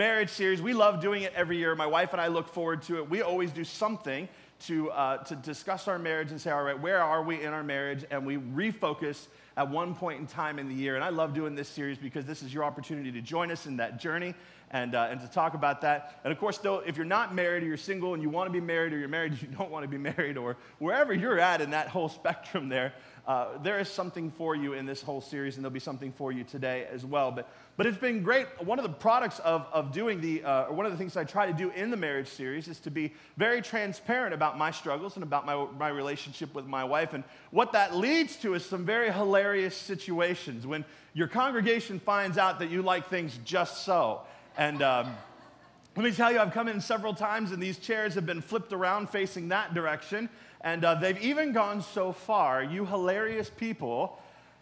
Marriage series. We love doing it every year. My wife and I look forward to it. We always do something to, uh, to discuss our marriage and say, all right, where are we in our marriage? And we refocus at one point in time in the year. And I love doing this series because this is your opportunity to join us in that journey and, uh, and to talk about that. And of course, though, if you're not married or you're single and you want to be married or you're married you don't want to be married or wherever you're at in that whole spectrum there, uh, there is something for you in this whole series, and there'll be something for you today as well. But, but it's been great. One of the products of, of doing the, uh, or one of the things I try to do in the marriage series is to be very transparent about my struggles and about my, my relationship with my wife. And what that leads to is some very hilarious situations when your congregation finds out that you like things just so. And, um, let me tell you, I've come in several times and these chairs have been flipped around facing that direction. And uh, they've even gone so far, you hilarious people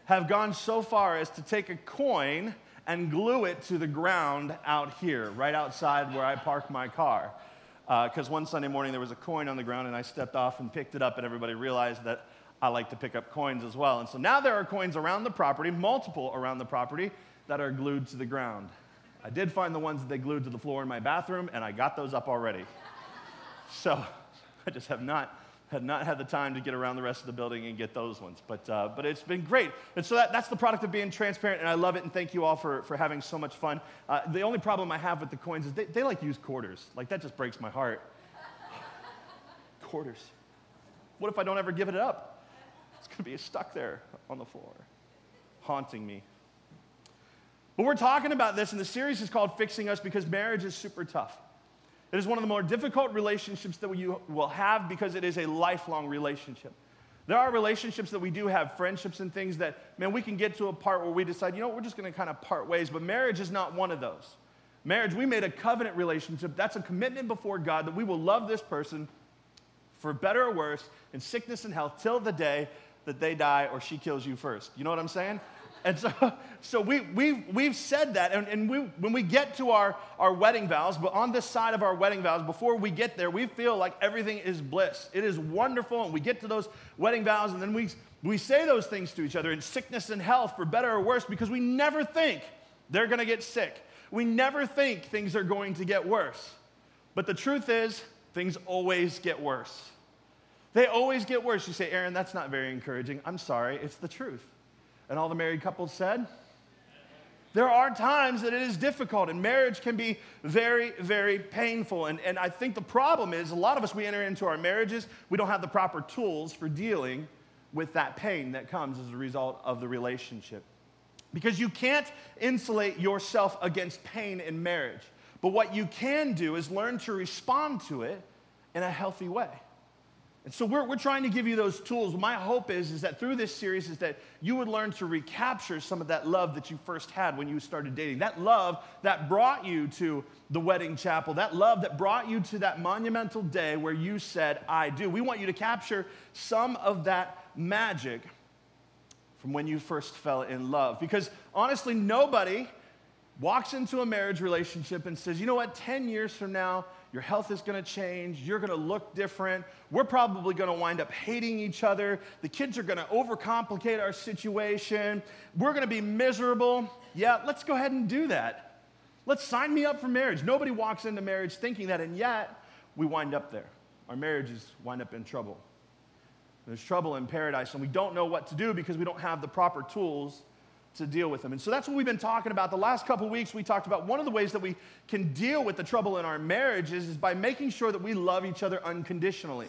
have gone so far as to take a coin and glue it to the ground out here, right outside where I park my car. Because uh, one Sunday morning there was a coin on the ground and I stepped off and picked it up, and everybody realized that I like to pick up coins as well. And so now there are coins around the property, multiple around the property, that are glued to the ground. I did find the ones that they glued to the floor in my bathroom, and I got those up already. So I just have not had not had the time to get around the rest of the building and get those ones. But, uh, but it's been great. And so that, that's the product of being transparent, and I love it, and thank you all for, for having so much fun. Uh, the only problem I have with the coins is they, they like use quarters. Like, that just breaks my heart. quarters. What if I don't ever give it up? It's going to be stuck there on the floor, haunting me. But we're talking about this, and the series is called Fixing Us because marriage is super tough. It is one of the more difficult relationships that you will have because it is a lifelong relationship. There are relationships that we do have, friendships and things that, man, we can get to a part where we decide, you know, we're just to kind of part ways, but marriage is not one of those. Marriage, we made a covenant relationship. That's a commitment before God that we will love this person for better or worse, in sickness and health, till the day that they die or she kills you first. You know what I'm saying? And so, so we, we've, we've said that, and, and we, when we get to our, our wedding vows, but on this side of our wedding vows, before we get there, we feel like everything is bliss. It is wonderful, and we get to those wedding vows, and then we, we say those things to each other in sickness and health, for better or worse, because we never think they're going to get sick. We never think things are going to get worse. But the truth is, things always get worse. They always get worse. You say, Aaron, that's not very encouraging. I'm sorry, it's the truth. And all the married couples said, there are times that it is difficult, and marriage can be very, very painful. And, and I think the problem is a lot of us, we enter into our marriages, we don't have the proper tools for dealing with that pain that comes as a result of the relationship. Because you can't insulate yourself against pain in marriage. But what you can do is learn to respond to it in a healthy way. And so we're, we're trying to give you those tools. My hope is, is that through this series is that you would learn to recapture some of that love that you first had when you started dating. That love that brought you to the wedding chapel. That love that brought you to that monumental day where you said, I do. We want you to capture some of that magic from when you first fell in love. Because honestly, nobody walks into a marriage relationship and says, you know what, 10 years from now, your health is going to change. You're going to look different. We're probably going to wind up hating each other. The kids are going to overcomplicate our situation. We're going to be miserable. Yeah, let's go ahead and do that. Let's sign me up for marriage. Nobody walks into marriage thinking that, and yet we wind up there. Our marriages wind up in trouble. There's trouble in paradise, and we don't know what to do because we don't have the proper tools to deal with them. And so that's what we've been talking about. The last couple weeks, we talked about one of the ways that we can deal with the trouble in our marriages is by making sure that we love each other unconditionally.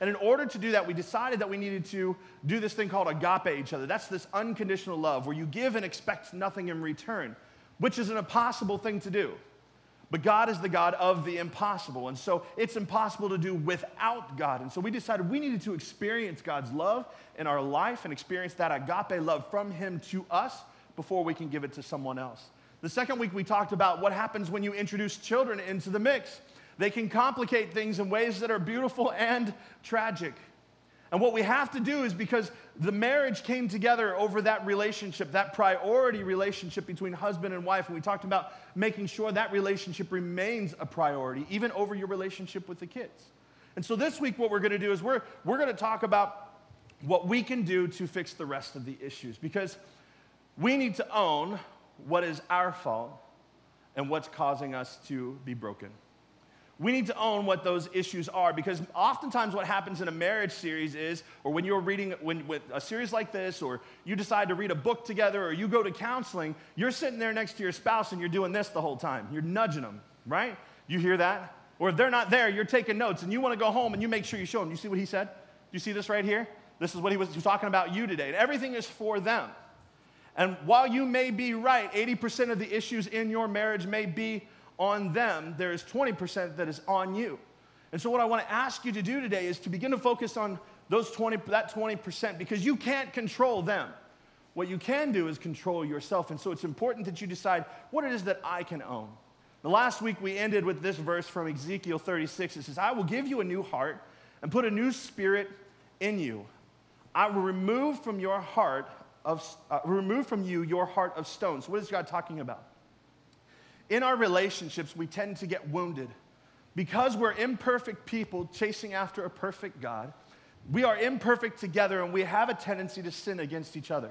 And in order to do that, we decided that we needed to do this thing called agape each other. That's this unconditional love where you give and expect nothing in return, which is an impossible thing to do. But God is the God of the impossible. And so it's impossible to do without God. And so we decided we needed to experience God's love in our life and experience that agape love from Him to us before we can give it to someone else. The second week, we talked about what happens when you introduce children into the mix. They can complicate things in ways that are beautiful and tragic. And what we have to do is because the marriage came together over that relationship, that priority relationship between husband and wife. And we talked about making sure that relationship remains a priority, even over your relationship with the kids. And so this week, what we're going to do is we're, we're going to talk about what we can do to fix the rest of the issues because we need to own what is our fault and what's causing us to be broken. We need to own what those issues are because oftentimes what happens in a marriage series is, or when you're reading when, with a series like this, or you decide to read a book together, or you go to counseling, you're sitting there next to your spouse and you're doing this the whole time. You're nudging them, right? You hear that? Or if they're not there, you're taking notes and you want to go home and you make sure you show them. You see what he said? Do you see this right here? This is what he was, he was talking about you today. And everything is for them. And while you may be right, 80% of the issues in your marriage may be on them, there is 20% that is on you. And so, what I want to ask you to do today is to begin to focus on those 20, that 20% because you can't control them. What you can do is control yourself. And so, it's important that you decide what it is that I can own. The last week we ended with this verse from Ezekiel 36. It says, I will give you a new heart and put a new spirit in you. I will remove from your heart of, uh, remove from you your heart of stone. So, what is God talking about? In our relationships, we tend to get wounded. Because we're imperfect people chasing after a perfect God, we are imperfect together and we have a tendency to sin against each other.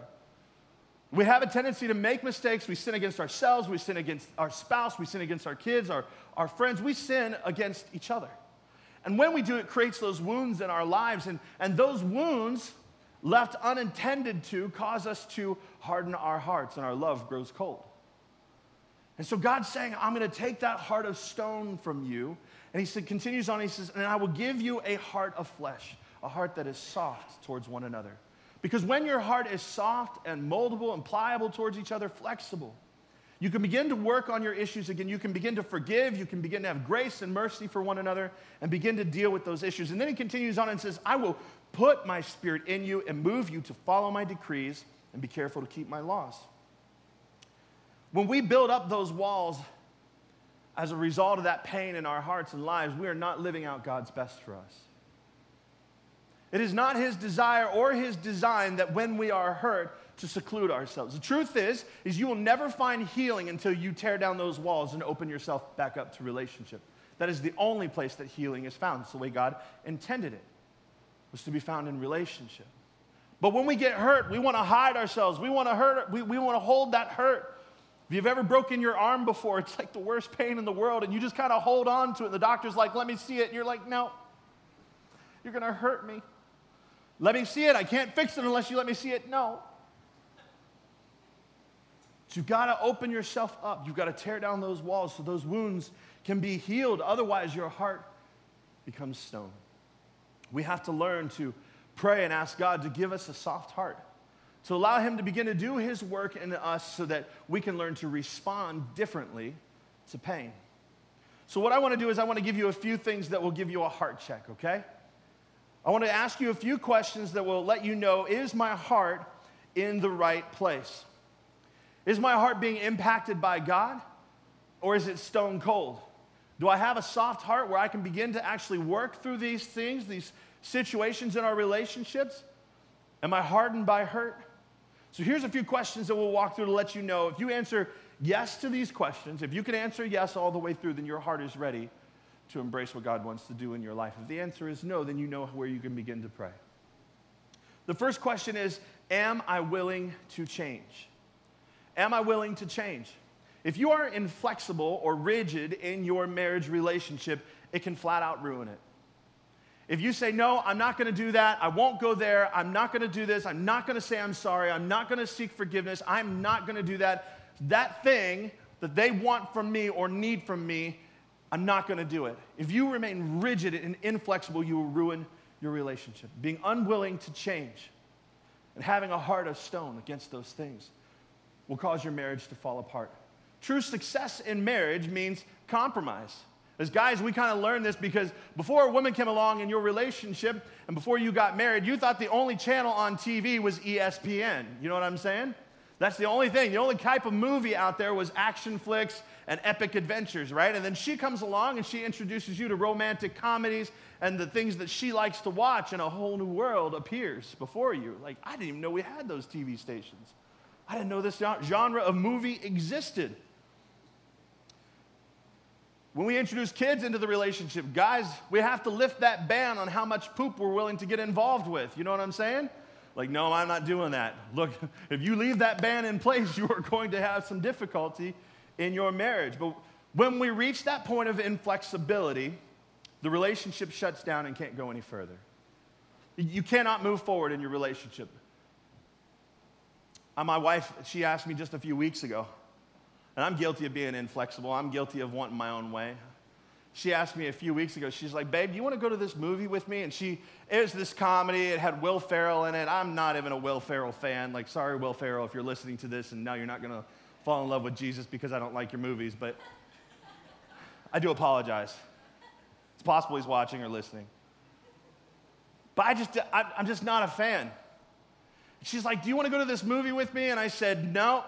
We have a tendency to make mistakes. We sin against ourselves, we sin against our spouse, we sin against our kids, our, our friends. We sin against each other. And when we do, it creates those wounds in our lives. And, and those wounds, left unintended to, cause us to harden our hearts and our love grows cold. And so God's saying, I'm going to take that heart of stone from you. And he said, continues on, he says, and I will give you a heart of flesh, a heart that is soft towards one another. Because when your heart is soft and moldable and pliable towards each other, flexible, you can begin to work on your issues again. You can begin to forgive. You can begin to have grace and mercy for one another and begin to deal with those issues. And then he continues on and says, I will put my spirit in you and move you to follow my decrees and be careful to keep my laws. When we build up those walls as a result of that pain in our hearts and lives, we are not living out God's best for us. It is not his desire or his design that when we are hurt to seclude ourselves. The truth is is you will never find healing until you tear down those walls and open yourself back up to relationship. That is the only place that healing is found. It's the way God intended it. Was to be found in relationship. But when we get hurt, we want to hide ourselves. We want to hurt we, we want to hold that hurt. If you've ever broken your arm before, it's like the worst pain in the world, and you just kind of hold on to it. And The doctor's like, let me see it. And you're like, no, you're going to hurt me. Let me see it. I can't fix it unless you let me see it. No. So you've got to open yourself up. You've got to tear down those walls so those wounds can be healed. Otherwise, your heart becomes stone. We have to learn to pray and ask God to give us a soft heart to allow Him to begin to do His work in us so that we can learn to respond differently to pain. So, what I want to do is, I want to give you a few things that will give you a heart check, okay? I want to ask you a few questions that will let you know is my heart in the right place? Is my heart being impacted by God or is it stone cold? Do I have a soft heart where I can begin to actually work through these things, these situations in our relationships? Am I hardened by hurt? So here's a few questions that we'll walk through to let you know. If you answer yes to these questions, if you can answer yes all the way through, then your heart is ready to embrace what God wants to do in your life. If the answer is no, then you know where you can begin to pray. The first question is Am I willing to change? Am I willing to change? If you are inflexible or rigid in your marriage relationship, it can flat out ruin it. If you say, No, I'm not going to do that, I won't go there, I'm not going to do this, I'm not going to say I'm sorry, I'm not going to seek forgiveness, I'm not going to do that, that thing that they want from me or need from me, I'm not going to do it. If you remain rigid and inflexible, you will ruin your relationship. Being unwilling to change and having a heart of stone against those things will cause your marriage to fall apart. True success in marriage means compromise. As guys, we kind of learned this because before a woman came along in your relationship and before you got married, you thought the only channel on TV was ESPN. You know what I'm saying? That's the only thing. The only type of movie out there was action flicks and epic adventures, right? And then she comes along and she introduces you to romantic comedies and the things that she likes to watch, and a whole new world appears before you. Like, I didn't even know we had those TV stations. I didn't know this genre of movie existed. When we introduce kids into the relationship, guys, we have to lift that ban on how much poop we're willing to get involved with. You know what I'm saying? Like, no, I'm not doing that. Look, if you leave that ban in place, you are going to have some difficulty in your marriage. But when we reach that point of inflexibility, the relationship shuts down and can't go any further. You cannot move forward in your relationship. Uh, my wife, she asked me just a few weeks ago, and I'm guilty of being inflexible. I'm guilty of wanting my own way she asked me a few weeks ago, she's like, Babe, you want to go to this movie with me? And she, it was this comedy, it had Will Ferrell in it. I'm not even a Will Ferrell fan. Like, sorry, Will Ferrell, if you're listening to this and now you're not going to fall in love with Jesus because I don't like your movies, but I do apologize. It's possible he's watching or listening. But I just, I, I'm just not a fan. She's like, Do you want to go to this movie with me? And I said, No,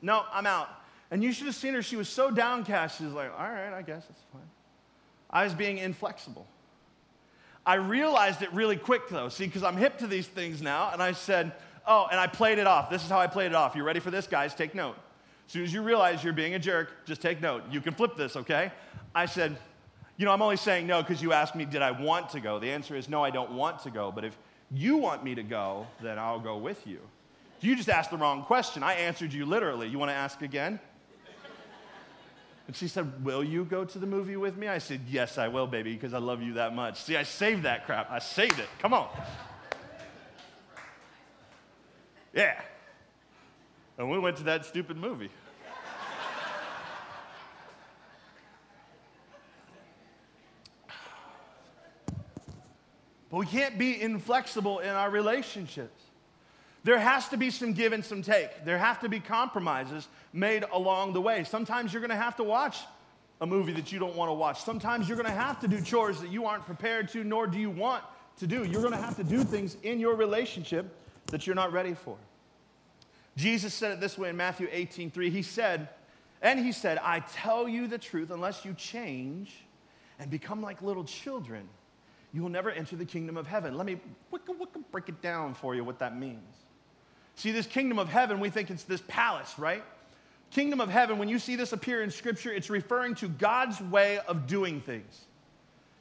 no, I'm out. And you should have seen her. She was so downcast. She was like, All right, I guess that's fine. I was being inflexible. I realized it really quick though, see, because I'm hip to these things now, and I said, oh, and I played it off. This is how I played it off. You ready for this, guys? Take note. As soon as you realize you're being a jerk, just take note. You can flip this, okay? I said, you know, I'm only saying no because you asked me, did I want to go? The answer is no, I don't want to go. But if you want me to go, then I'll go with you. You just asked the wrong question. I answered you literally. You want to ask again? And she said, Will you go to the movie with me? I said, Yes, I will, baby, because I love you that much. See, I saved that crap. I saved it. Come on. Yeah. And we went to that stupid movie. But we can't be inflexible in our relationships. There has to be some give and some take. There have to be compromises made along the way. Sometimes you're going to have to watch a movie that you don't want to watch. Sometimes you're going to have to do chores that you aren't prepared to, nor do you want to do. You're going to have to do things in your relationship that you're not ready for. Jesus said it this way in Matthew 18 3. He said, and he said, I tell you the truth, unless you change and become like little children, you will never enter the kingdom of heaven. Let me break it down for you what that means. See, this kingdom of heaven, we think it's this palace, right? Kingdom of heaven, when you see this appear in scripture, it's referring to God's way of doing things.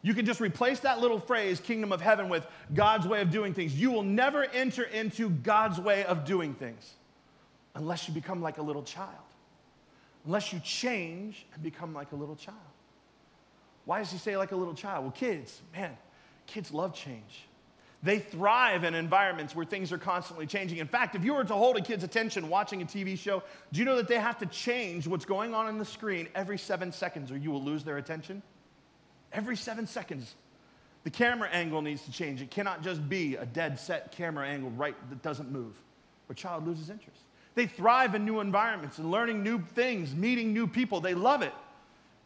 You can just replace that little phrase, kingdom of heaven, with God's way of doing things. You will never enter into God's way of doing things unless you become like a little child, unless you change and become like a little child. Why does he say like a little child? Well, kids, man, kids love change. They thrive in environments where things are constantly changing. In fact, if you were to hold a kid's attention watching a TV show, do you know that they have to change what's going on in the screen every seven seconds or you will lose their attention? Every seven seconds. The camera angle needs to change. It cannot just be a dead set camera angle right that doesn't move, or child loses interest. They thrive in new environments and learning new things, meeting new people. They love it.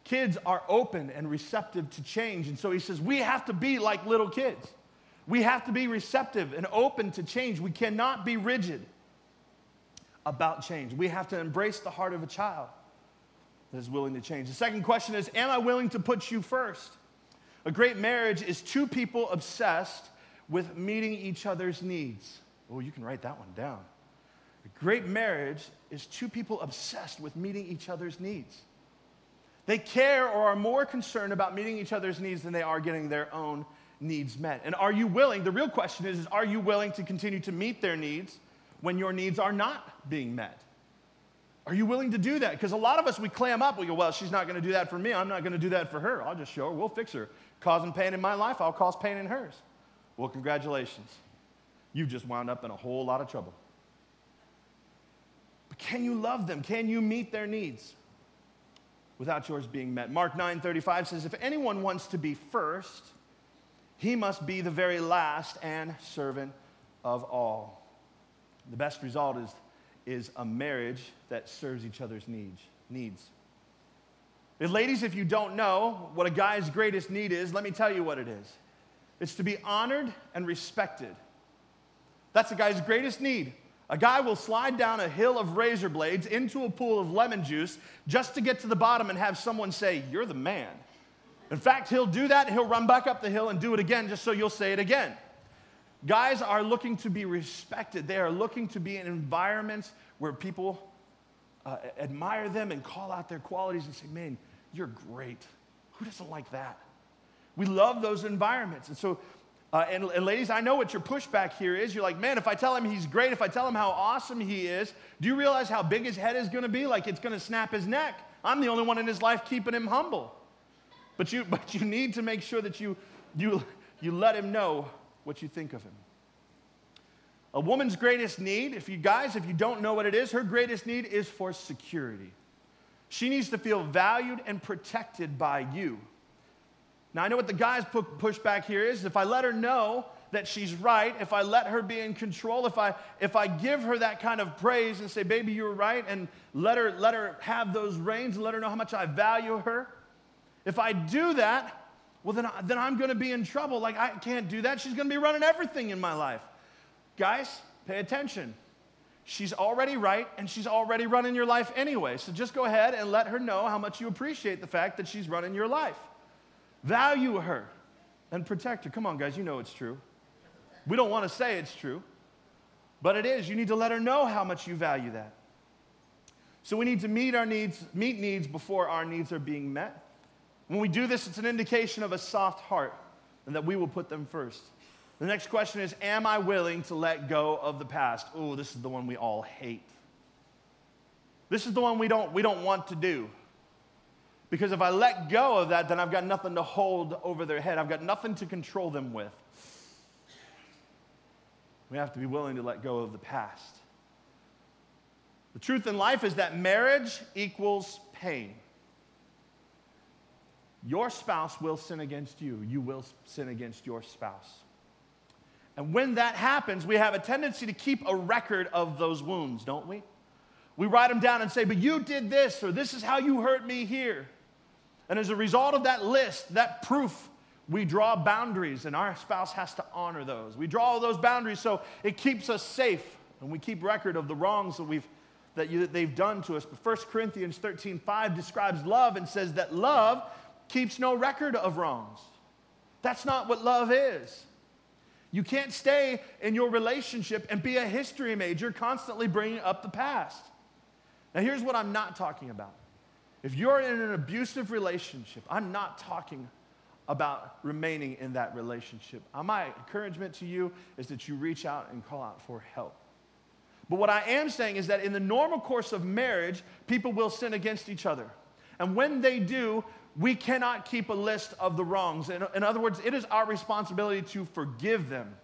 Kids are open and receptive to change. And so he says, we have to be like little kids. We have to be receptive and open to change. We cannot be rigid about change. We have to embrace the heart of a child that is willing to change. The second question is Am I willing to put you first? A great marriage is two people obsessed with meeting each other's needs. Oh, you can write that one down. A great marriage is two people obsessed with meeting each other's needs. They care or are more concerned about meeting each other's needs than they are getting their own needs met. And are you willing? The real question is, is are you willing to continue to meet their needs when your needs are not being met? Are you willing to do that? Because a lot of us, we clam up. We go, well, she's not going to do that for me. I'm not going to do that for her. I'll just show her. We'll fix her. Causing pain in my life, I'll cause pain in hers. Well, congratulations. You've just wound up in a whole lot of trouble. But can you love them? Can you meet their needs without yours being met? Mark 9 35 says, If anyone wants to be first, he must be the very last and servant of all. The best result is, is a marriage that serves each other's needs. needs. And ladies, if you don't know what a guy's greatest need is, let me tell you what it is it's to be honored and respected. That's a guy's greatest need. A guy will slide down a hill of razor blades into a pool of lemon juice just to get to the bottom and have someone say, You're the man. In fact, he'll do that, he'll run back up the hill and do it again just so you'll say it again. Guys are looking to be respected, they are looking to be in environments where people uh, admire them and call out their qualities and say, Man, you're great. Who doesn't like that? We love those environments. And so, uh, and, and, ladies, I know what your pushback here is. You're like, man, if I tell him he's great, if I tell him how awesome he is, do you realize how big his head is going to be? Like it's going to snap his neck. I'm the only one in his life keeping him humble. But you, but you need to make sure that you, you, you let him know what you think of him. A woman's greatest need, if you guys, if you don't know what it is, her greatest need is for security. She needs to feel valued and protected by you. Now, I know what the guy's pushback here is. If I let her know that she's right, if I let her be in control, if I, if I give her that kind of praise and say, baby, you were right, and let her, let her have those reins and let her know how much I value her, if I do that, well, then, I, then I'm going to be in trouble. Like, I can't do that. She's going to be running everything in my life. Guys, pay attention. She's already right, and she's already running your life anyway. So just go ahead and let her know how much you appreciate the fact that she's running your life. Value her and protect her. Come on, guys, you know it's true. We don't want to say it's true, but it is. You need to let her know how much you value that. So we need to meet our needs, meet needs before our needs are being met. When we do this, it's an indication of a soft heart and that we will put them first. The next question is Am I willing to let go of the past? Oh, this is the one we all hate. This is the one we don't, we don't want to do. Because if I let go of that, then I've got nothing to hold over their head. I've got nothing to control them with. We have to be willing to let go of the past. The truth in life is that marriage equals pain. Your spouse will sin against you, you will sin against your spouse. And when that happens, we have a tendency to keep a record of those wounds, don't we? We write them down and say, But you did this, or this is how you hurt me here. And as a result of that list, that proof, we draw boundaries, and our spouse has to honor those. We draw all those boundaries so it keeps us safe, and we keep record of the wrongs that, we've, that, you, that they've done to us. But 1 Corinthians 13 5 describes love and says that love keeps no record of wrongs. That's not what love is. You can't stay in your relationship and be a history major, constantly bringing up the past. Now, here's what I'm not talking about. If you're in an abusive relationship, I'm not talking about remaining in that relationship. Uh, my encouragement to you is that you reach out and call out for help. But what I am saying is that in the normal course of marriage, people will sin against each other. And when they do, we cannot keep a list of the wrongs. In, in, other words, it is our responsibility to forgive them,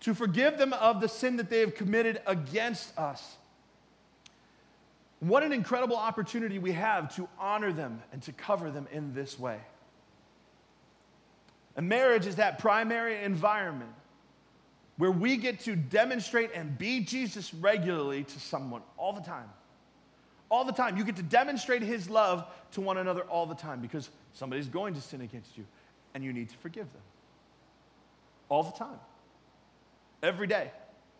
to forgive them of the sin that they have committed against us. What an incredible opportunity we have to honor them and to cover them in this way. And marriage is that primary environment where we get to demonstrate and be Jesus regularly to someone all the time all the time. You get to demonstrate his love to one another all the time because somebody's going to sin against you and you need to forgive them. All the time. Every day.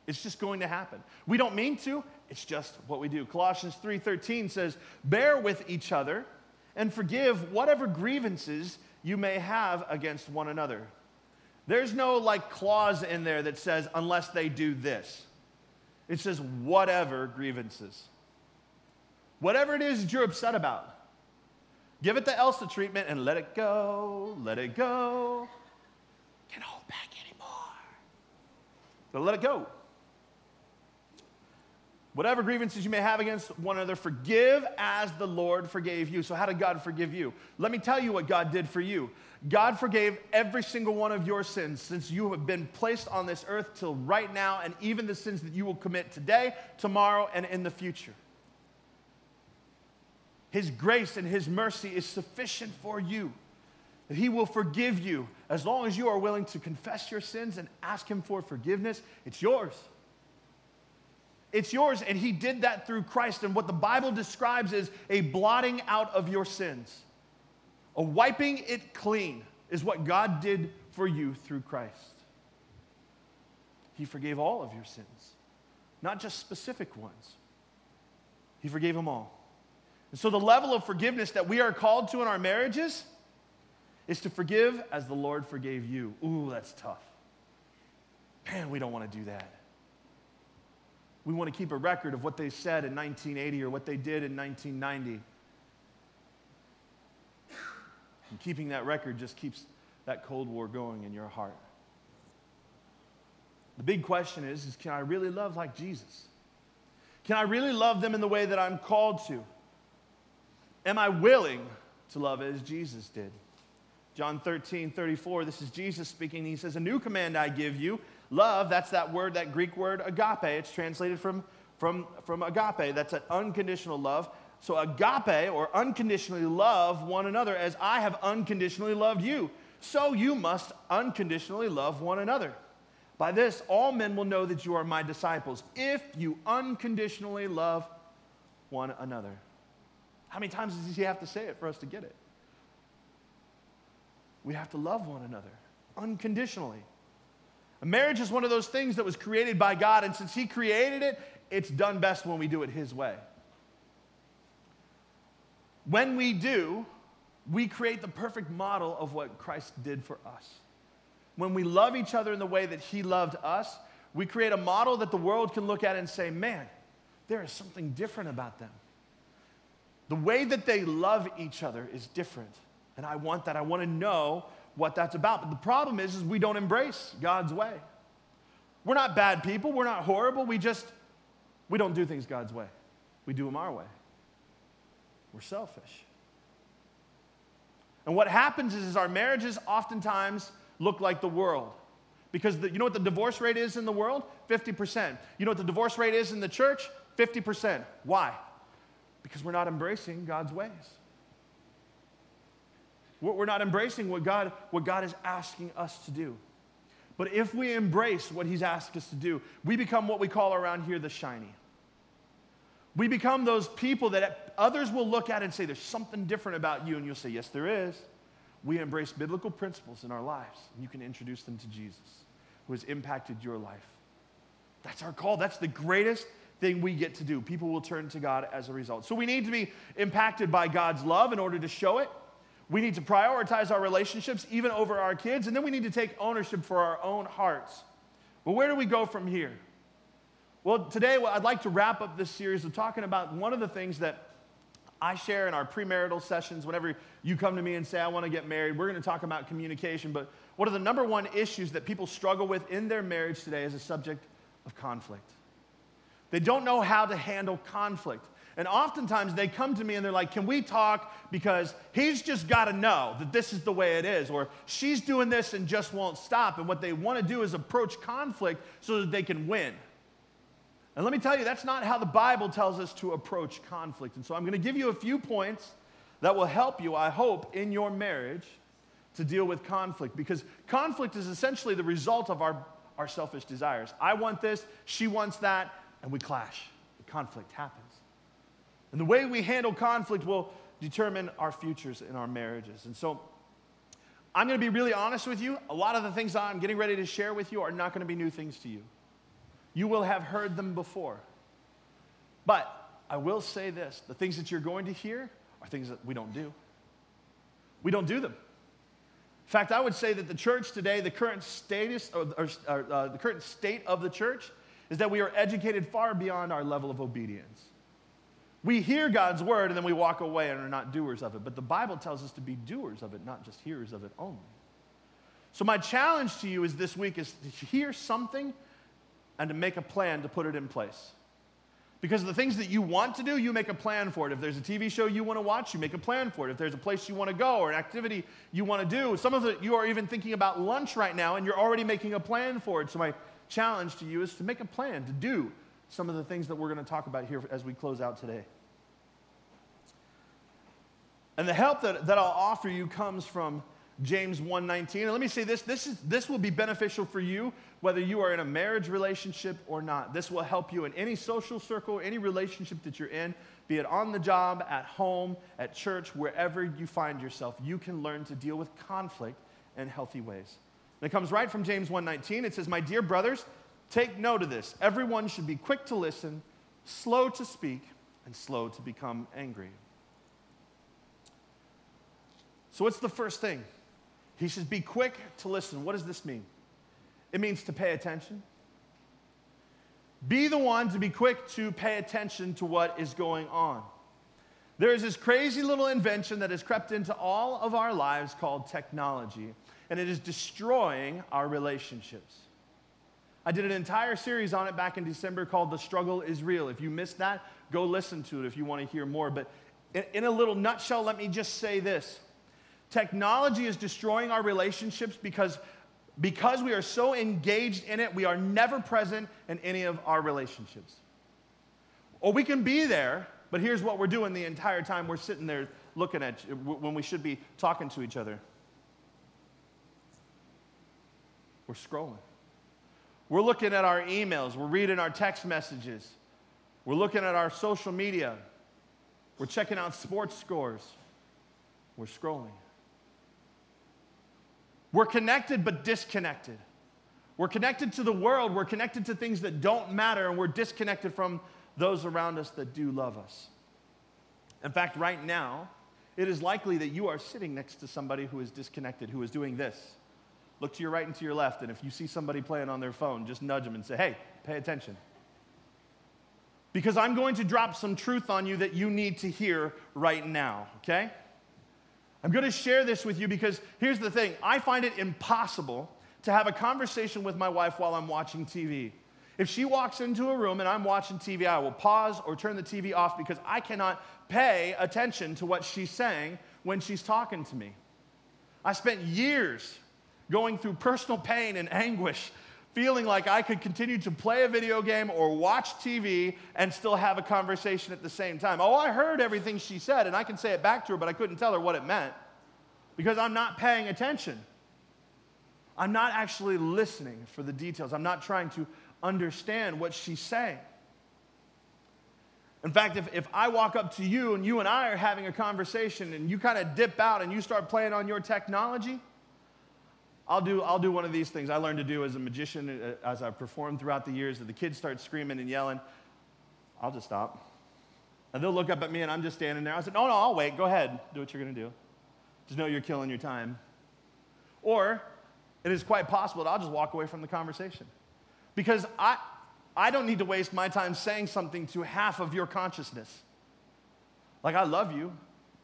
It's just going to happen. We don't mean to, it's just what we do. Colossians 3:13 says, "Bear with each other and forgive whatever grievances you may have against one another." There's no like clause in there that says unless they do this. It says whatever grievances. Whatever it is that you're upset about, give it the Elsa treatment and let it go, let it go. Can't hold back anymore. But let it go. Whatever grievances you may have against one another, forgive as the Lord forgave you. So, how did God forgive you? Let me tell you what God did for you. God forgave every single one of your sins since you have been placed on this earth till right now, and even the sins that you will commit today, tomorrow, and in the future. His grace and His mercy is sufficient for you. That He will forgive you as long as you are willing to confess your sins and ask Him for forgiveness. It's yours. It's yours, and He did that through Christ. And what the Bible describes is a blotting out of your sins, a wiping it clean is what God did for you through Christ. He forgave all of your sins. not just specific ones. He forgave them all. And so, the level of forgiveness that we are called to in our marriages is to forgive as the Lord forgave you. Ooh, that's tough. Man, we don't want to do that. We want to keep a record of what they said in 1980 or what they did in 1990. And keeping that record just keeps that Cold War going in your heart. The big question is, is can I really love like Jesus? Can I really love them in the way that I'm called to? Am I willing to love as Jesus did? John 13, 34, this is Jesus speaking. He says, A new command I give you. Love, that's that word, that Greek word agape. It's translated from, from, from agape. That's an unconditional love. So, agape or unconditionally love one another as I have unconditionally loved you. So, you must unconditionally love one another. By this, all men will know that you are my disciples if you unconditionally love one another. How many times does he have to say it for us to get it? We have to love one another unconditionally. A marriage is one of those things that was created by God, and since He created it, it's done best when we do it His way. When we do, we create the perfect model of what Christ did for us. When we love each other in the way that He loved us, we create a model that the world can look at and say, man, there is something different about them. The way that they love each other is different. And I want that. I want to know what that's about. But the problem is, is we don't embrace God's way. We're not bad people. We're not horrible. We just, we don't do things God's way. We do them our way. We're selfish. And what happens is, is our marriages oftentimes look like the world. Because the, you know what the divorce rate is in the world? 50%. You know what the divorce rate is in the church? 50%. Why? Because we're not embracing God's ways. We're not embracing what God, what God is asking us to do. But if we embrace what He's asked us to do, we become what we call around here the shiny. We become those people that others will look at and say, There's something different about you. And you'll say, Yes, there is. We embrace biblical principles in our lives, and you can introduce them to Jesus, who has impacted your life. That's our call. That's the greatest thing we get to do. People will turn to God as a result. So we need to be impacted by God's love in order to show it. We need to prioritize our relationships even over our kids, and then we need to take ownership for our own hearts. But where do we go from here? Well, today I'd like to wrap up this series of talking about one of the things that I share in our premarital sessions. Whenever you come to me and say, I want to get married, we're going to talk about communication. But one of the number one issues that people struggle with in their marriage today is a subject of conflict. They don't know how to handle conflict. And oftentimes they come to me and they're like, Can we talk? Because he's just got to know that this is the way it is. Or she's doing this and just won't stop. And what they want to do is approach conflict so that they can win. And let me tell you, that's not how the Bible tells us to approach conflict. And so I'm going to give you a few points that will help you, I hope, in your marriage to deal with conflict. Because conflict is essentially the result of our, our selfish desires. I want this, she wants that, and we clash. The Conflict happens. And the way we handle conflict will determine our futures in our marriages. And so I'm going to be really honest with you. A lot of the things I'm getting ready to share with you are not going to be new things to you. You will have heard them before. But I will say this the things that you're going to hear are things that we don't do. We don't do them. In fact, I would say that the church today, the current status, or, or, uh, the current state of the church, is that we are educated far beyond our level of obedience. We hear God's word and then we walk away and are not doers of it. But the Bible tells us to be doers of it, not just hearers of it only. So, my challenge to you is this week is to hear something and to make a plan to put it in place. Because the things that you want to do, you make a plan for it. If there's a TV show you want to watch, you make a plan for it. If there's a place you want to go or an activity you want to do, some of it you are even thinking about lunch right now and you're already making a plan for it. So, my challenge to you is to make a plan to do some of the things that we're going to talk about here as we close out today. And the help that, that I'll offer you comes from James 1:19. And let me say this, this, is, this will be beneficial for you whether you are in a marriage relationship or not. This will help you in any social circle, any relationship that you're in, be it on the job, at home, at church, wherever you find yourself. You can learn to deal with conflict in healthy ways. And it comes right from James 1:19. It says, "My dear brothers, Take note of this. Everyone should be quick to listen, slow to speak, and slow to become angry. So, what's the first thing? He should be quick to listen. What does this mean? It means to pay attention. Be the one to be quick to pay attention to what is going on. There is this crazy little invention that has crept into all of our lives called technology, and it is destroying our relationships. I did an entire series on it back in December called The Struggle is Real. If you missed that, go listen to it if you want to hear more. But in, a little nutshell, let me just say this technology is destroying our relationships because because we are so engaged in it, we are never present in any of our relationships. Or we can be there, but here's what we're doing the entire time we're sitting there looking at when we should be talking to each other. We're scrolling. We're looking at our emails, we're reading our text messages, we're looking at our social media, we're checking out sports scores, we're scrolling. We're connected but disconnected. We're connected to the world, we're connected to things that don't matter, and we're disconnected from those around us that do love us. In fact, right now, it is likely that you are sitting next to somebody who is disconnected, who is doing this. Look to your right and to your left, and if you see somebody playing on their phone, just nudge them and say, hey, pay attention. Because I'm going to drop some truth on you that you need to hear right now, okay? I'm going to share this with you because here's the thing I find it impossible to have a conversation with my wife while I'm watching TV. If she walks into a room and I'm watching TV, I will pause or turn the TV off because I cannot pay attention to what she's saying when she's talking to me. I spent years going through personal pain and anguish feeling like I could continue to play a video game or watch TV and still have a conversation at the same time. Oh, I heard everything she said, and I can say it back to her, but I couldn't tell her what it meant because I'm not paying attention. I'm not actually listening for the details. I'm not trying to understand what she's saying. In fact, if, if I walk up to you and you and I are having a conversation and you kind of dip out and you start playing on your technology, I'll do, I'll do one of these things I learned to do as a magician uh, as I've performed throughout the years. If the kids start screaming and yelling, I'll just stop. And they'll look up at me and I'm just standing there. I said, No, no, I'll wait. Go ahead. Do what you're going to do. Just know you're killing your time. Or it is quite possible that I'll just walk away from the conversation. Because I, I don't need to waste my time saying something to half of your consciousness. Like, I love you.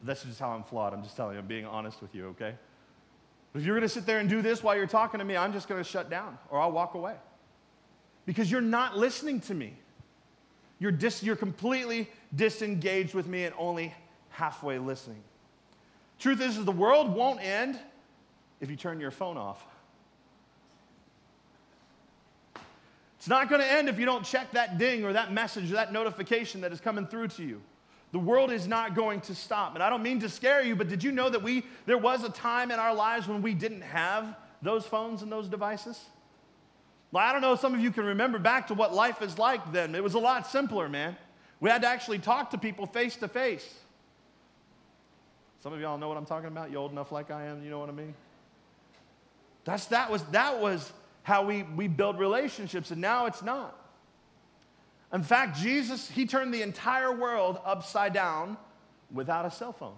That's just how I'm flawed. I'm just telling you, I'm being honest with you, okay? If you're going to sit there and do this while you're talking to me, I'm just going to shut down or I'll walk away. Because you're not listening to me. You're, dis- you're completely disengaged with me and only halfway listening. Truth is, is the world won't end if you turn your phone off. It's not going to end if you don't check that ding or that message or that notification that is coming through to you. The world is not going to stop. And I don't mean to scare you, but did you know that we, there was a time in our lives when we didn't have those phones and those devices? Well, I don't know if some of you can remember back to what life is like then. It was a lot simpler, man. We had to actually talk to people face to face. Some of y'all know what I'm talking about. You old enough like I am, you know what I mean? That's, that, was, that was how we, we build relationships, and now it's not. In fact, Jesus, he turned the entire world upside down without a cell phone.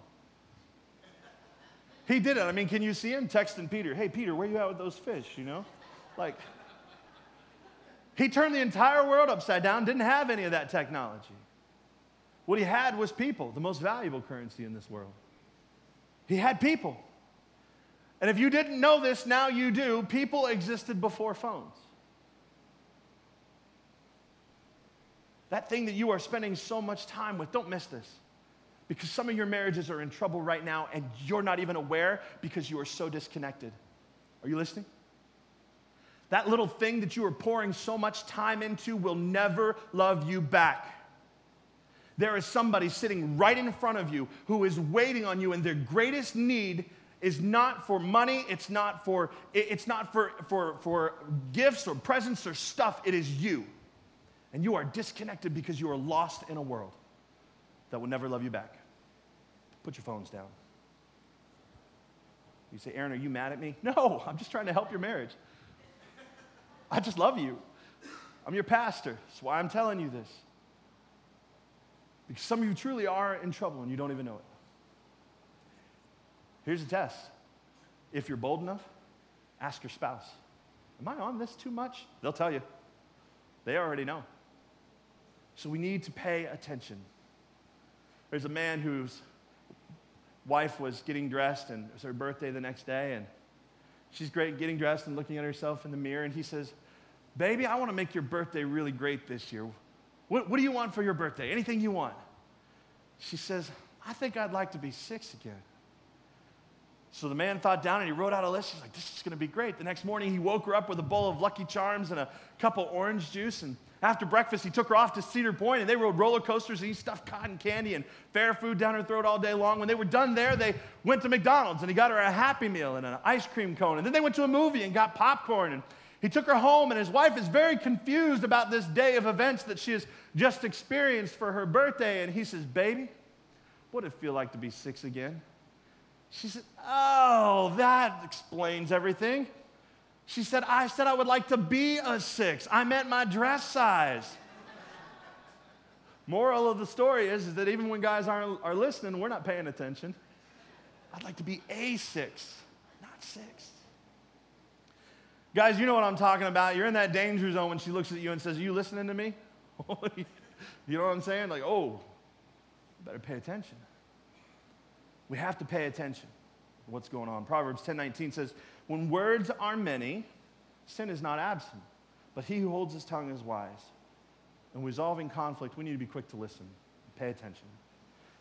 He did it. I mean, can you see him texting Peter, hey, Peter, where you at with those fish, you know? Like, he turned the entire world upside down, didn't have any of that technology. What he had was people, the most valuable currency in this world. He had people. And if you didn't know this, now you do. People existed before phones. That thing that you are spending so much time with, don't miss this. Because some of your marriages are in trouble right now and you're not even aware because you are so disconnected. Are you listening? That little thing that you are pouring so much time into will never love you back. There is somebody sitting right in front of you who is waiting on you, and their greatest need is not for money, it's not for, it's not for, for, for gifts or presents or stuff, it is you and you are disconnected because you are lost in a world that will never love you back. Put your phones down. You say, Aaron, are you mad at me? No, I'm just trying to help your marriage. I just love you. I'm your pastor. That's why I'm telling you this. Because some of you truly are in trouble and you don't even know it. Here's the test if you're bold enough, ask your spouse, Am I on this too much? They'll tell you. They already know. So we need to pay attention. There's a man whose wife was getting dressed, and it was her birthday the next day, and she's great getting dressed and looking at herself in the mirror, and he says, Baby, I want to make your birthday really great this year. What, what do you want for your birthday? Anything you want. She says, I think I'd like to be six again. So the man thought down and he wrote out a list. He's like, this is going to be great. The next morning, he woke her up with a bowl of Lucky Charms and a cup of orange juice. And after breakfast, he took her off to Cedar Point and they rode roller coasters and he stuffed cotton candy and fair food down her throat all day long. When they were done there, they went to McDonald's and he got her a Happy Meal and an ice cream cone. And then they went to a movie and got popcorn. And he took her home, and his wife is very confused about this day of events that she has just experienced for her birthday. And he says, Baby, what did it feel like to be six again? She said, Oh, that explains everything. She said, I said I would like to be a six. I meant my dress size. Moral of the story is, is that even when guys aren't, are listening, we're not paying attention. I'd like to be a six, not six. Guys, you know what I'm talking about. You're in that danger zone when she looks at you and says, Are you listening to me? you know what I'm saying? Like, oh, better pay attention. We have to pay attention to what's going on. Proverbs 10:19 says, "When words are many, sin is not absent, but he who holds his tongue is wise." In resolving conflict, we need to be quick to listen, pay attention.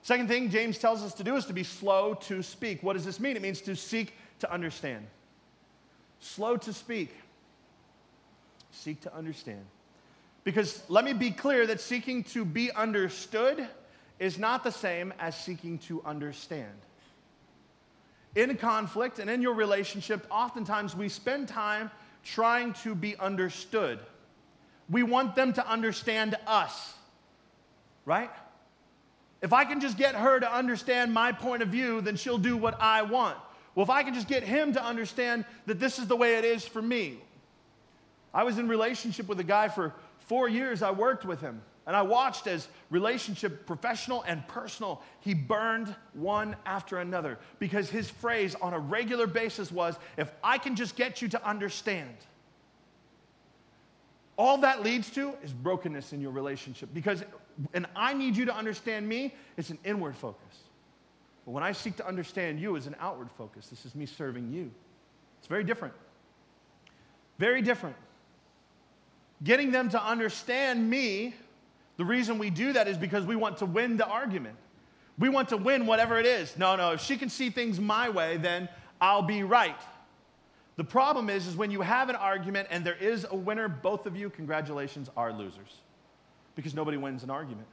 Second thing James tells us to do is to be slow to speak. What does this mean? It means to seek to understand. Slow to speak. Seek to understand. Because let me be clear that seeking to be understood is not the same as seeking to understand. In conflict and in your relationship, oftentimes we spend time trying to be understood. We want them to understand us, right? If I can just get her to understand my point of view, then she'll do what I want. Well, if I can just get him to understand that this is the way it is for me. I was in relationship with a guy for four years. I worked with him. And I watched as relationship, professional and personal, he burned one after another because his phrase on a regular basis was if I can just get you to understand. All that leads to is brokenness in your relationship because, and I need you to understand me, it's an inward focus. But when I seek to understand you, it's an outward focus. This is me serving you. It's very different. Very different. Getting them to understand me the reason we do that is because we want to win the argument. We want to win whatever it is. No, no, if she can see things my way, then I'll be right. The problem is, is when you have an argument and there is a winner, both of you, congratulations, are losers. Because nobody wins an argument.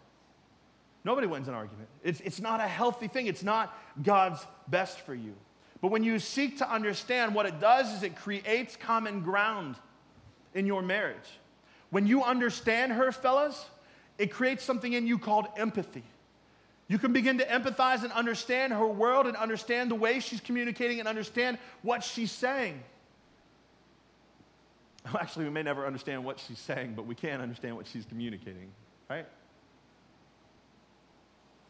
Nobody wins an argument. It's, it's not a healthy thing. It's not God's best for you. But when you seek to understand, what it does is it creates common ground in your marriage. When you understand her, fellas, it creates something in you called empathy. You can begin to empathize and understand her world and understand the way she's communicating and understand what she's saying. Well, Actually, we may never understand what she's saying, but we can understand what she's communicating, right?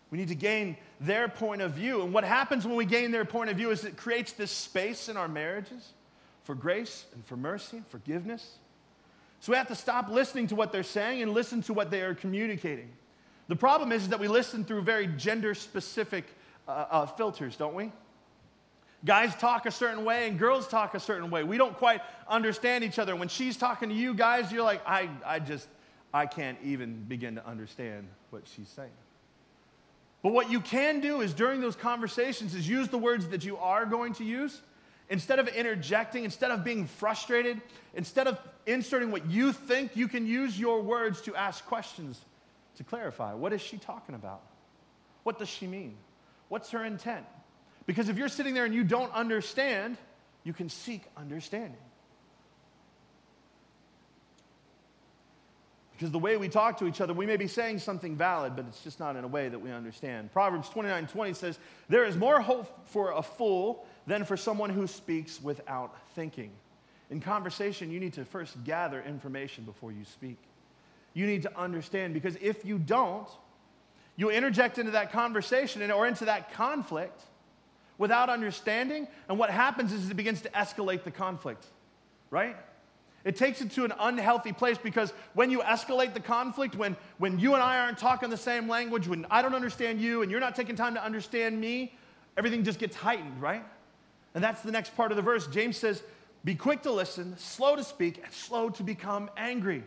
We need to gain their point of view. And what happens when we gain their point of view is it creates this space in our marriages for grace and for mercy and forgiveness. So we have to stop listening to what they're saying and listen to what they are communicating. The problem is, is that we listen through very gender specific uh, uh, filters, don't we? Guys talk a certain way and girls talk a certain way. We don't quite understand each other. When she's talking to you guys, you're like, I, I just, I can't even begin to understand what she's saying. But what you can do is during those conversations is use the words that you are going to use Instead of interjecting, instead of being frustrated, instead of inserting what you think, you can use your words to ask questions to clarify. What is she talking about? What does she mean? What's her intent? Because if you're sitting there and you don't understand, you can seek understanding. Because the way we talk to each other, we may be saying something valid, but it's just not in a way that we understand. Proverbs 29 20 says, There is more hope for a fool than for someone who speaks without thinking. In conversation, you need to first gather information before you speak. you need to understand because if you don't, you interject into that conversation or into that conflict without understanding, and what happens is it begins to escalate the conflict, right? It takes it to an unhealthy place because when you escalate the conflict, when, when you and I aren't talking the same language, when I don't understand you and you're not taking time to understand me, everything just gets heightened, right? And that's the next part of the verse. James says, Be quick to listen, slow to speak, and slow to become angry.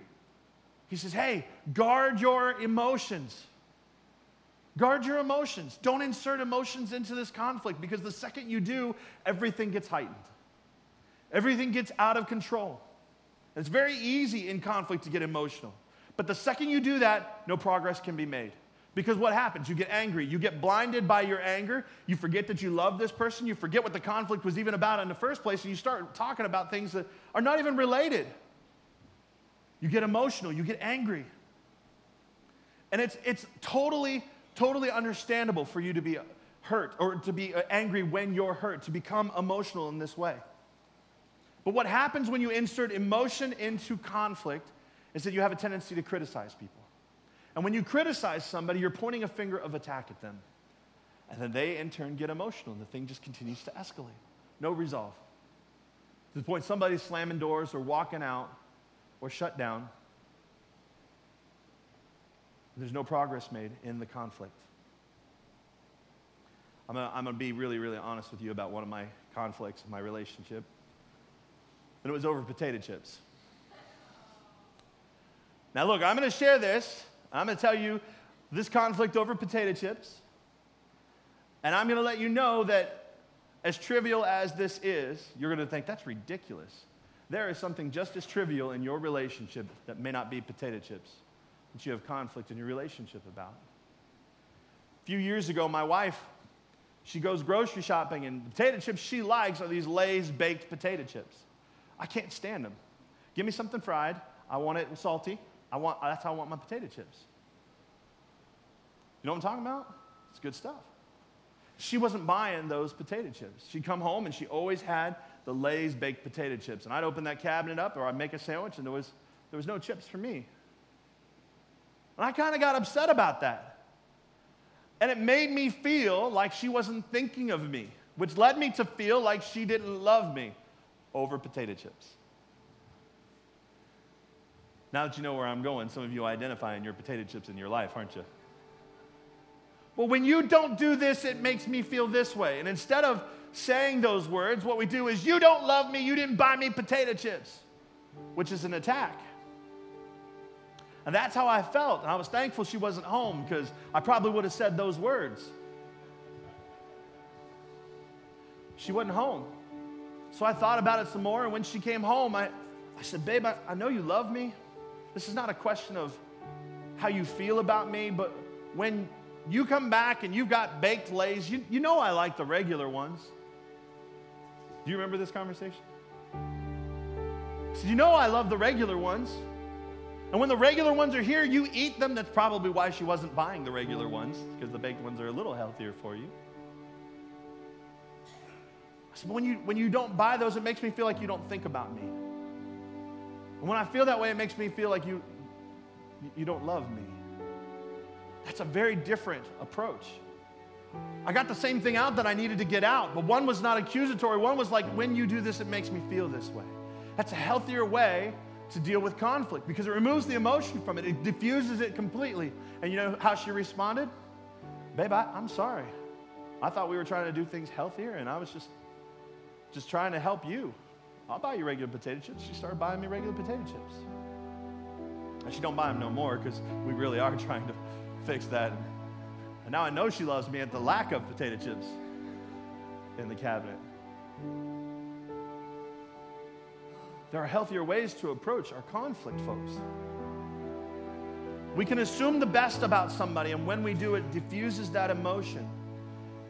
He says, Hey, guard your emotions. Guard your emotions. Don't insert emotions into this conflict because the second you do, everything gets heightened. Everything gets out of control. It's very easy in conflict to get emotional. But the second you do that, no progress can be made. Because what happens? You get angry. You get blinded by your anger. You forget that you love this person. You forget what the conflict was even about in the first place. And you start talking about things that are not even related. You get emotional. You get angry. And it's, it's totally, totally understandable for you to be hurt or to be uh, angry when you're hurt, to become emotional in this way. But what happens when you insert emotion into conflict is that you have a tendency to criticize people. And when you criticize somebody, you're pointing a finger of attack at them. And then they, in turn, get emotional, and the thing just continues to escalate. No resolve. To the point somebody's slamming doors or walking out or shut down. There's no progress made in the conflict. I'm going to be really, really honest with you about one of my conflicts in my relationship and it was over potato chips. Now, look, I'm going to share this. I'm going to tell you this conflict over potato chips. And I'm going to let you know that as trivial as this is, you're going to think that's ridiculous. There is something just as trivial in your relationship that may not be potato chips, that you have conflict in your relationship about. A few years ago, my wife, she goes grocery shopping, and the potato chips she likes are these Lay's baked potato chips. I can't stand them. Give me something fried. I want it salty. I want, that's how I want my potato chips. You know what I'm talking about? It's good stuff. She wasn't buying those potato chips. She'd come home and she always had the Lay's baked potato chips. And I'd open that cabinet up or I'd make a sandwich and there was, there was no chips for me. And I kind of got upset about that. And it made me feel like she wasn't thinking of me, which led me to feel like she didn't love me over potato chips. Now that you know where I'm going, some of you are identifying your potato chips in your life, aren't you? Well, when you don't do this, it makes me feel this way. And instead of saying those words, what we do is, You don't love me, you didn't buy me potato chips, which is an attack. And that's how I felt. And I was thankful she wasn't home because I probably would have said those words. She wasn't home. So I thought about it some more, and when she came home, I, I said, Babe, I, I know you love me. This is not a question of how you feel about me, but when you come back and you've got baked Lay's, you, you know I like the regular ones. Do you remember this conversation? I said, You know I love the regular ones. And when the regular ones are here, you eat them. That's probably why she wasn't buying the regular ones, because the baked ones are a little healthier for you. So when you, when you don't buy those, it makes me feel like you don't think about me. And when I feel that way, it makes me feel like you, you don't love me. That's a very different approach. I got the same thing out that I needed to get out, but one was not accusatory. One was like, when you do this, it makes me feel this way. That's a healthier way to deal with conflict because it removes the emotion from it, it diffuses it completely. And you know how she responded? Babe, I, I'm sorry. I thought we were trying to do things healthier, and I was just just trying to help you. I'll buy you regular potato chips. She started buying me regular potato chips. And she don't buy them no more because we really are trying to fix that. And now I know she loves me at the lack of potato chips in the cabinet. There are healthier ways to approach our conflict, folks. We can assume the best about somebody, and when we do, it diffuses that emotion.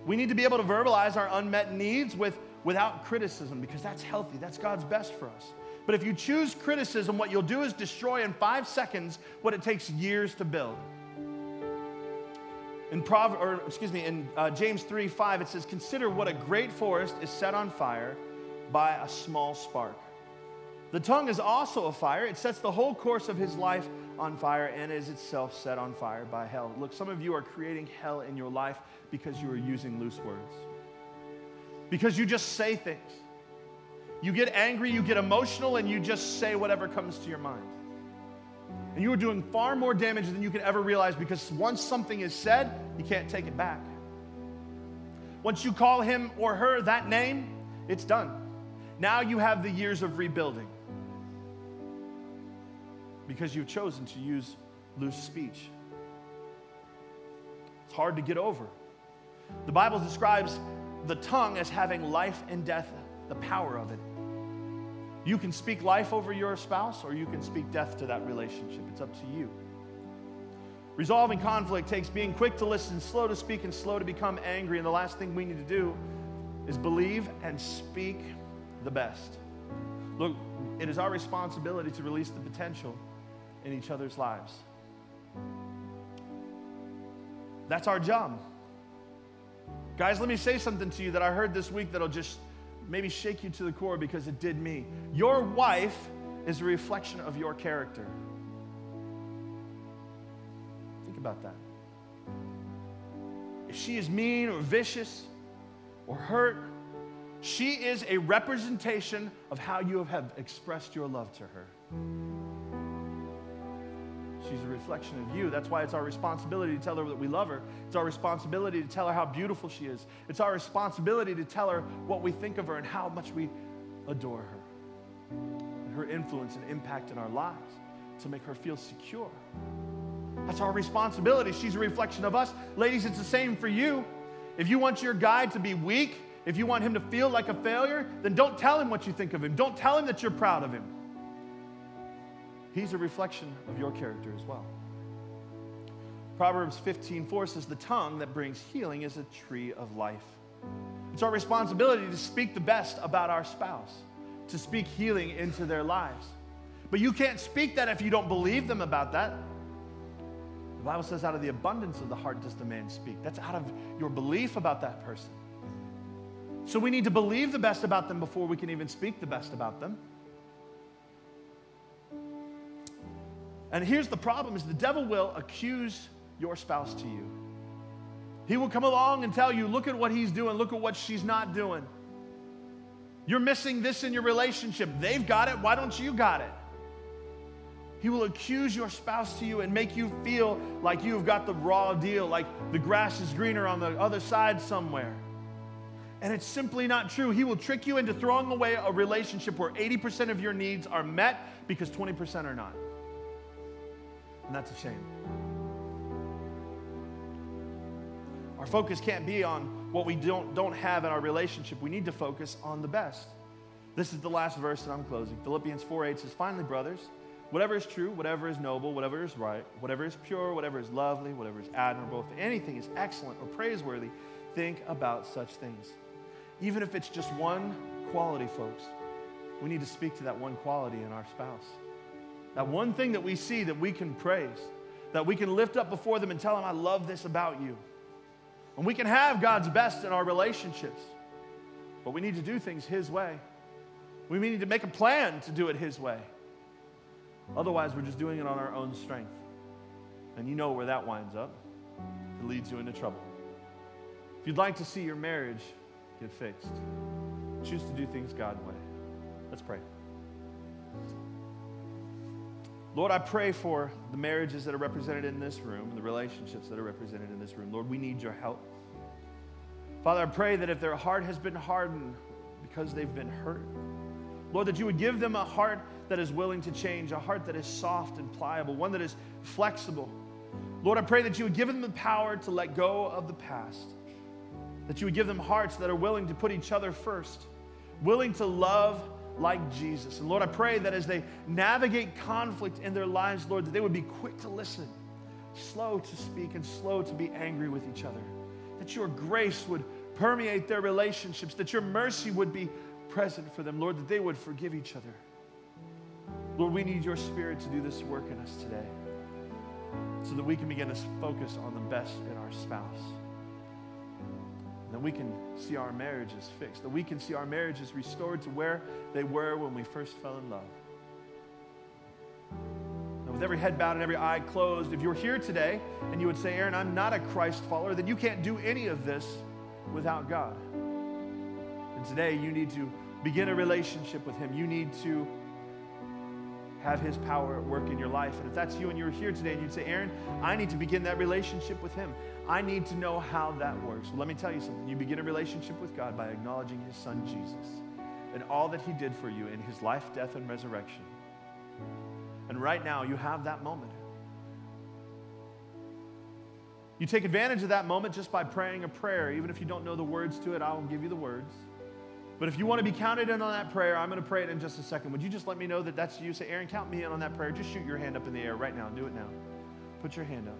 We need to be able to verbalize our unmet needs with without criticism because that's healthy. That's God's best for us. But if you choose criticism, what you'll do is destroy in five seconds what it takes years to build. In or excuse me, in uh, James 3 5, it says, Consider what a great forest is set on fire by a small spark. The tongue is also a fire, it sets the whole course of his life on fire and is itself set on fire by hell. Look, some of you are creating hell in your life because you are using loose words, because you just say things. You get angry, you get emotional, and you just say whatever comes to your mind. And you are doing far more damage than you can ever realize because once something is said, you can't take it back. Once you call him or her that name, it's done. Now you have the years of rebuilding because you've chosen to use loose speech. It's hard to get over. The Bible describes the tongue as having life and death, the power of it. You can speak life over your spouse or you can speak death to that relationship. It's up to you. Resolving conflict takes being quick to listen, slow to speak, and slow to become angry. And the last thing we need to do is believe and speak the best. Look, it is our responsibility to release the potential in each other's lives. That's our job. Guys, let me say something to you that I heard this week that'll just maybe shake you to the core because it did me. Your wife is a reflection of your character. Think about that. If she is mean or vicious or hurt, she is a representation of how you have expressed your love to her. She's a reflection of you. That's why it's our responsibility to tell her that we love her. It's our responsibility to tell her how beautiful she is. It's our responsibility to tell her what we think of her and how much we adore her. And her influence and impact in our lives to make her feel secure. That's our responsibility. She's a reflection of us. Ladies, it's the same for you. If you want your guy to be weak, if you want him to feel like a failure, then don't tell him what you think of him. Don't tell him that you're proud of him. He's a reflection of your character as well. Proverbs 15:4 says, "The tongue that brings healing is a tree of life." It's our responsibility to speak the best about our spouse, to speak healing into their lives. But you can't speak that if you don't believe them about that. The Bible says, out of the abundance of the heart does the man speak. That's out of your belief about that person. So we need to believe the best about them before we can even speak the best about them. And here's the problem is the devil will accuse your spouse to you. He will come along and tell you, look at what he's doing, look at what she's not doing. You're missing this in your relationship. They've got it, why don't you got it? He will accuse your spouse to you and make you feel like you've got the raw deal, like the grass is greener on the other side somewhere. And it's simply not true. He will trick you into throwing away a relationship where 80% of your needs are met because 20% are not. And that's a shame. Our focus can't be on what we don't, don't have in our relationship. We need to focus on the best. This is the last verse that I'm closing. Philippians 4 8 says, Finally, brothers, whatever is true, whatever is noble, whatever is right, whatever is pure, whatever is lovely, whatever is admirable, if anything is excellent or praiseworthy, think about such things. Even if it's just one quality, folks, we need to speak to that one quality in our spouse. That one thing that we see that we can praise, that we can lift up before them and tell them, I love this about you. And we can have God's best in our relationships, but we need to do things His way. We need to make a plan to do it His way. Otherwise, we're just doing it on our own strength. And you know where that winds up. It leads you into trouble. If you'd like to see your marriage get fixed, choose to do things God's way. Let's pray. Lord, I pray for the marriages that are represented in this room, the relationships that are represented in this room. Lord, we need your help. Father, I pray that if their heart has been hardened because they've been hurt, Lord, that you would give them a heart that is willing to change, a heart that is soft and pliable, one that is flexible. Lord, I pray that you would give them the power to let go of the past, that you would give them hearts that are willing to put each other first, willing to love like Jesus. And Lord, I pray that as they navigate conflict in their lives, Lord, that they would be quick to listen, slow to speak, and slow to be angry with each other. That your grace would permeate their relationships, that your mercy would be present for them, Lord, that they would forgive each other. Lord, we need your spirit to do this work in us today so that we can begin to focus on the best in our spouse that we can see our marriages fixed, that we can see our marriages restored to where they were when we first fell in love. Now, with every head bowed and every eye closed, if you're here today and you would say, Aaron, I'm not a Christ follower, then you can't do any of this without God. And today you need to begin a relationship with Him. You need to have His power at work in your life. And if that's you and you're here today and you'd say, Aaron, I need to begin that relationship with Him, I need to know how that works. Well, let me tell you something. You begin a relationship with God by acknowledging His Son Jesus and all that He did for you in His life, death, and resurrection. And right now, you have that moment. You take advantage of that moment just by praying a prayer. Even if you don't know the words to it, I will give you the words. But if you want to be counted in on that prayer, I'm going to pray it in just a second. Would you just let me know that that's you? Say, Aaron, count me in on that prayer. Just shoot your hand up in the air right now. Do it now. Put your hand up.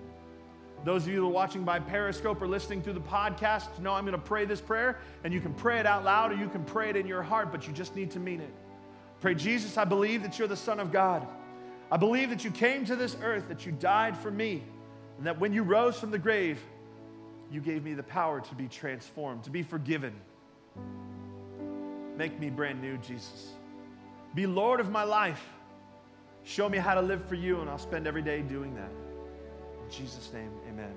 Those of you that are watching by Periscope or listening through the podcast know I'm going to pray this prayer, and you can pray it out loud or you can pray it in your heart, but you just need to mean it. Pray, Jesus, I believe that you're the Son of God. I believe that you came to this earth, that you died for me, and that when you rose from the grave, you gave me the power to be transformed, to be forgiven. Make me brand new, Jesus. Be Lord of my life. Show me how to live for you, and I'll spend every day doing that. In Jesus' name, amen.